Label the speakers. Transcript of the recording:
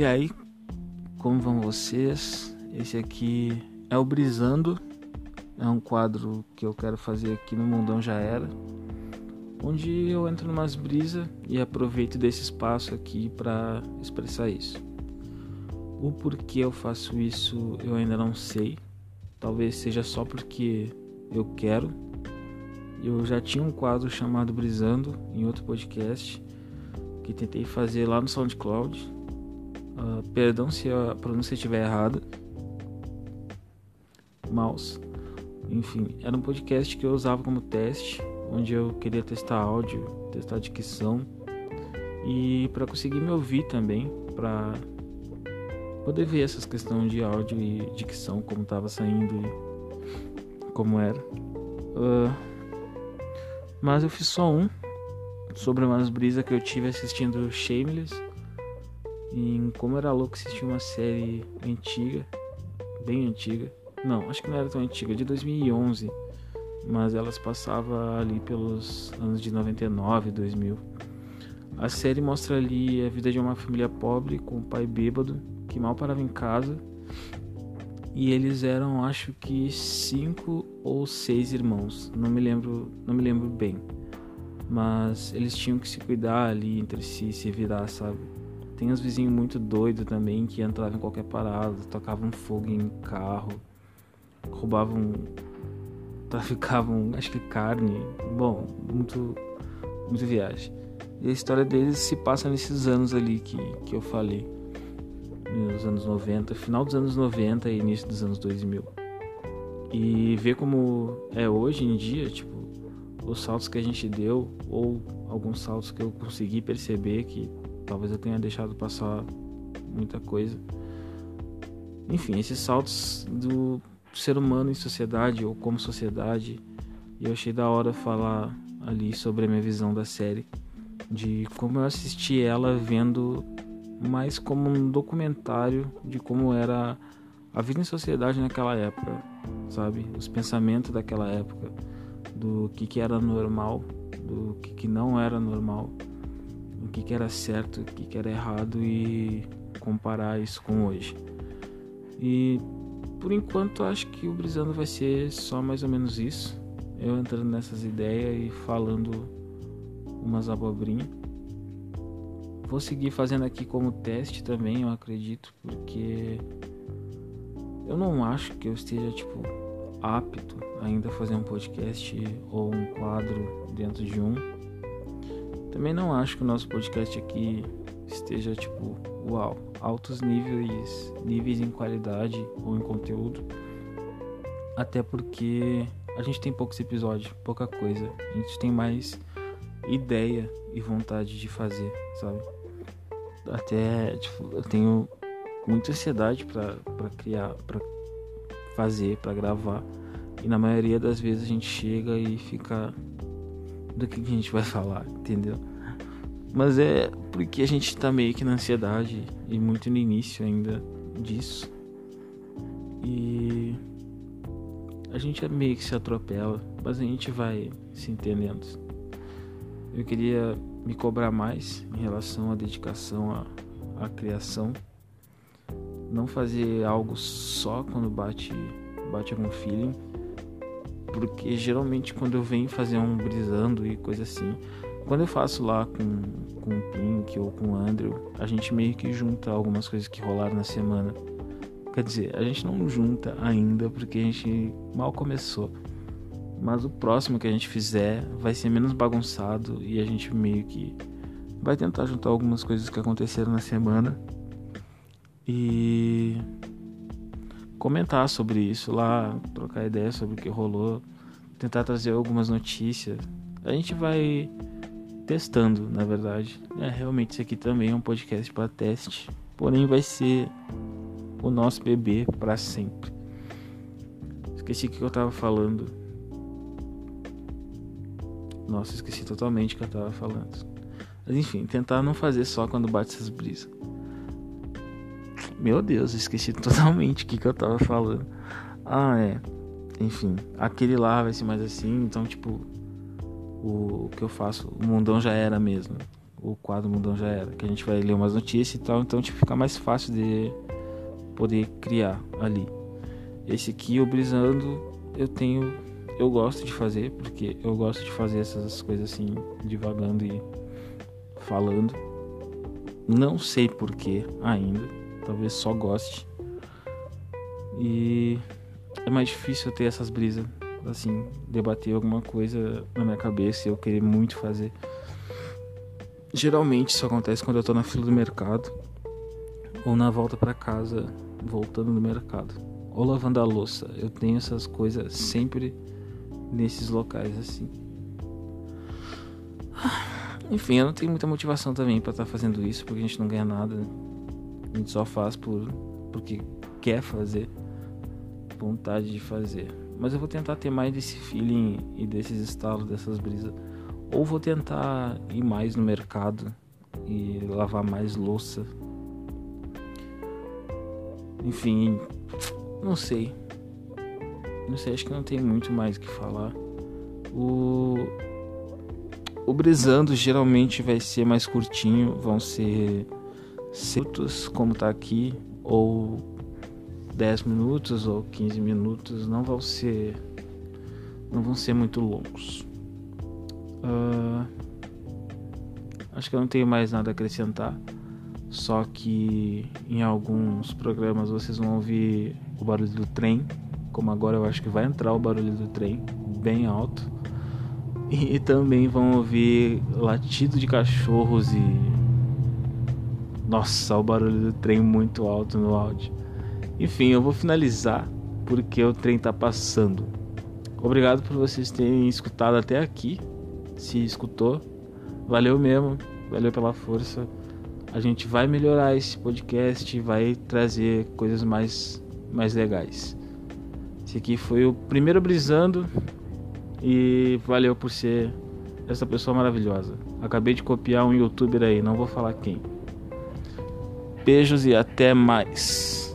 Speaker 1: E aí, como vão vocês? Esse aqui é o Brisando, é um quadro que eu quero fazer aqui no Mundão Já Era, onde eu entro numas brisas e aproveito desse espaço aqui para expressar isso. O porquê eu faço isso eu ainda não sei, talvez seja só porque eu quero. Eu já tinha um quadro chamado Brisando em outro podcast que tentei fazer lá no SoundCloud Uh, perdão se a pronúncia estiver errada. Mouse. Enfim, era um podcast que eu usava como teste, onde eu queria testar áudio, testar dicção e para conseguir me ouvir também, para poder ver essas questões de áudio e dicção, como estava saindo e como era. Uh, mas eu fiz só um sobre umas brisas que eu tive assistindo Shameless em como era louco assistir uma série antiga, bem antiga. Não, acho que não era tão antiga, de 2011, mas elas passavam ali pelos anos de 99, 2000. A série mostra ali a vida de uma família pobre com um pai bêbado que mal parava em casa. E eles eram, acho que cinco ou seis irmãos, não me lembro, não me lembro bem. Mas eles tinham que se cuidar ali entre si, se virar, sabe? Tem uns vizinhos muito doidos também que entravam em qualquer parada, tocavam fogo em carro, roubavam, traficavam, acho que carne. Bom, muito, muito viagem. E a história deles se passa nesses anos ali que, que eu falei. Nos anos 90, final dos anos 90 e início dos anos 2000. E ver como é hoje em dia, tipo, os saltos que a gente deu, ou alguns saltos que eu consegui perceber que talvez eu tenha deixado passar muita coisa. Enfim, esses saltos do ser humano em sociedade ou como sociedade, e eu achei da hora falar ali sobre a minha visão da série, de como eu assisti ela vendo mais como um documentário de como era a vida em sociedade naquela época, sabe? Os pensamentos daquela época, do que, que era normal, do que, que não era normal o que, que era certo, o que, que era errado e comparar isso com hoje. E por enquanto acho que o Brisando vai ser só mais ou menos isso. Eu entrando nessas ideias e falando umas abobrinhas. Vou seguir fazendo aqui como teste também, eu acredito, porque eu não acho que eu esteja tipo apto ainda a fazer um podcast ou um quadro dentro de um. Também não acho que o nosso podcast aqui esteja tipo, uau, altos níveis, níveis em qualidade ou em conteúdo. Até porque a gente tem poucos episódios, pouca coisa. A gente tem mais ideia e vontade de fazer, sabe? Até, tipo, eu tenho muita ansiedade para criar, para fazer, para gravar. E na maioria das vezes a gente chega e fica do que a gente vai falar, entendeu? Mas é porque a gente tá meio que na ansiedade e muito no início ainda disso. E a gente é meio que se atropela, mas a gente vai se entendendo. Eu queria me cobrar mais em relação à dedicação à, à criação. Não fazer algo só quando bate, bate algum feeling porque geralmente quando eu venho fazer um brisando e coisa assim, quando eu faço lá com, com o Pink ou com o Andrew, a gente meio que junta algumas coisas que rolaram na semana. Quer dizer, a gente não junta ainda porque a gente mal começou. Mas o próximo que a gente fizer vai ser menos bagunçado e a gente meio que vai tentar juntar algumas coisas que aconteceram na semana e comentar sobre isso lá, trocar ideia sobre o que rolou, tentar trazer algumas notícias. A gente vai testando, na verdade. É, realmente isso aqui também é um podcast para teste, porém vai ser o nosso bebê para sempre. Esqueci o que eu tava falando. Nossa, esqueci totalmente o que eu tava falando. Mas enfim, tentar não fazer só quando bate essas brisas. Meu Deus, esqueci totalmente o que, que eu tava falando. Ah, é. Enfim, aquele lá vai ser mais assim, então, tipo, o que eu faço, o mundão já era mesmo. o quadro Mundão Já Era, que a gente vai ler umas notícias e tal, então tipo, fica mais fácil de poder criar ali. Esse aqui, o Brisando, eu tenho. Eu gosto de fazer, porque eu gosto de fazer essas coisas assim, divagando e falando. Não sei porquê ainda, talvez só goste. E é mais difícil ter essas brisas, assim, debater alguma coisa na minha cabeça e eu querer muito fazer. Geralmente isso acontece quando eu tô na fila do mercado ou na volta para casa, voltando do mercado, ou lavando a louça. Eu tenho essas coisas sempre nesses locais assim. Enfim, eu não tenho muita motivação também para estar tá fazendo isso, porque a gente não ganha nada. A gente só faz por porque quer fazer, vontade de fazer. Mas eu vou tentar ter mais desse feeling e desses estalos, dessas brisas ou vou tentar ir mais no mercado e lavar mais louça. Enfim, não sei. Não sei, acho que não tem muito mais o que falar. O o brisando geralmente vai ser mais curtinho, vão ser minutos, como tá aqui, ou 10 minutos ou 15 minutos, não vão ser não vão ser muito longos. Uh, acho que eu não tenho mais nada a acrescentar. Só que em alguns programas vocês vão ouvir o barulho do trem. Como agora eu acho que vai entrar o barulho do trem bem alto. E também vão ouvir latido de cachorros e. Nossa, o barulho do trem muito alto no áudio. Enfim, eu vou finalizar porque o trem tá passando. Obrigado por vocês terem escutado até aqui se escutou. Valeu mesmo, valeu pela força. A gente vai melhorar esse podcast, vai trazer coisas mais, mais legais. Esse aqui foi o primeiro brisando e valeu por ser essa pessoa maravilhosa. Acabei de copiar um youtuber aí, não vou falar quem. Beijos e até mais.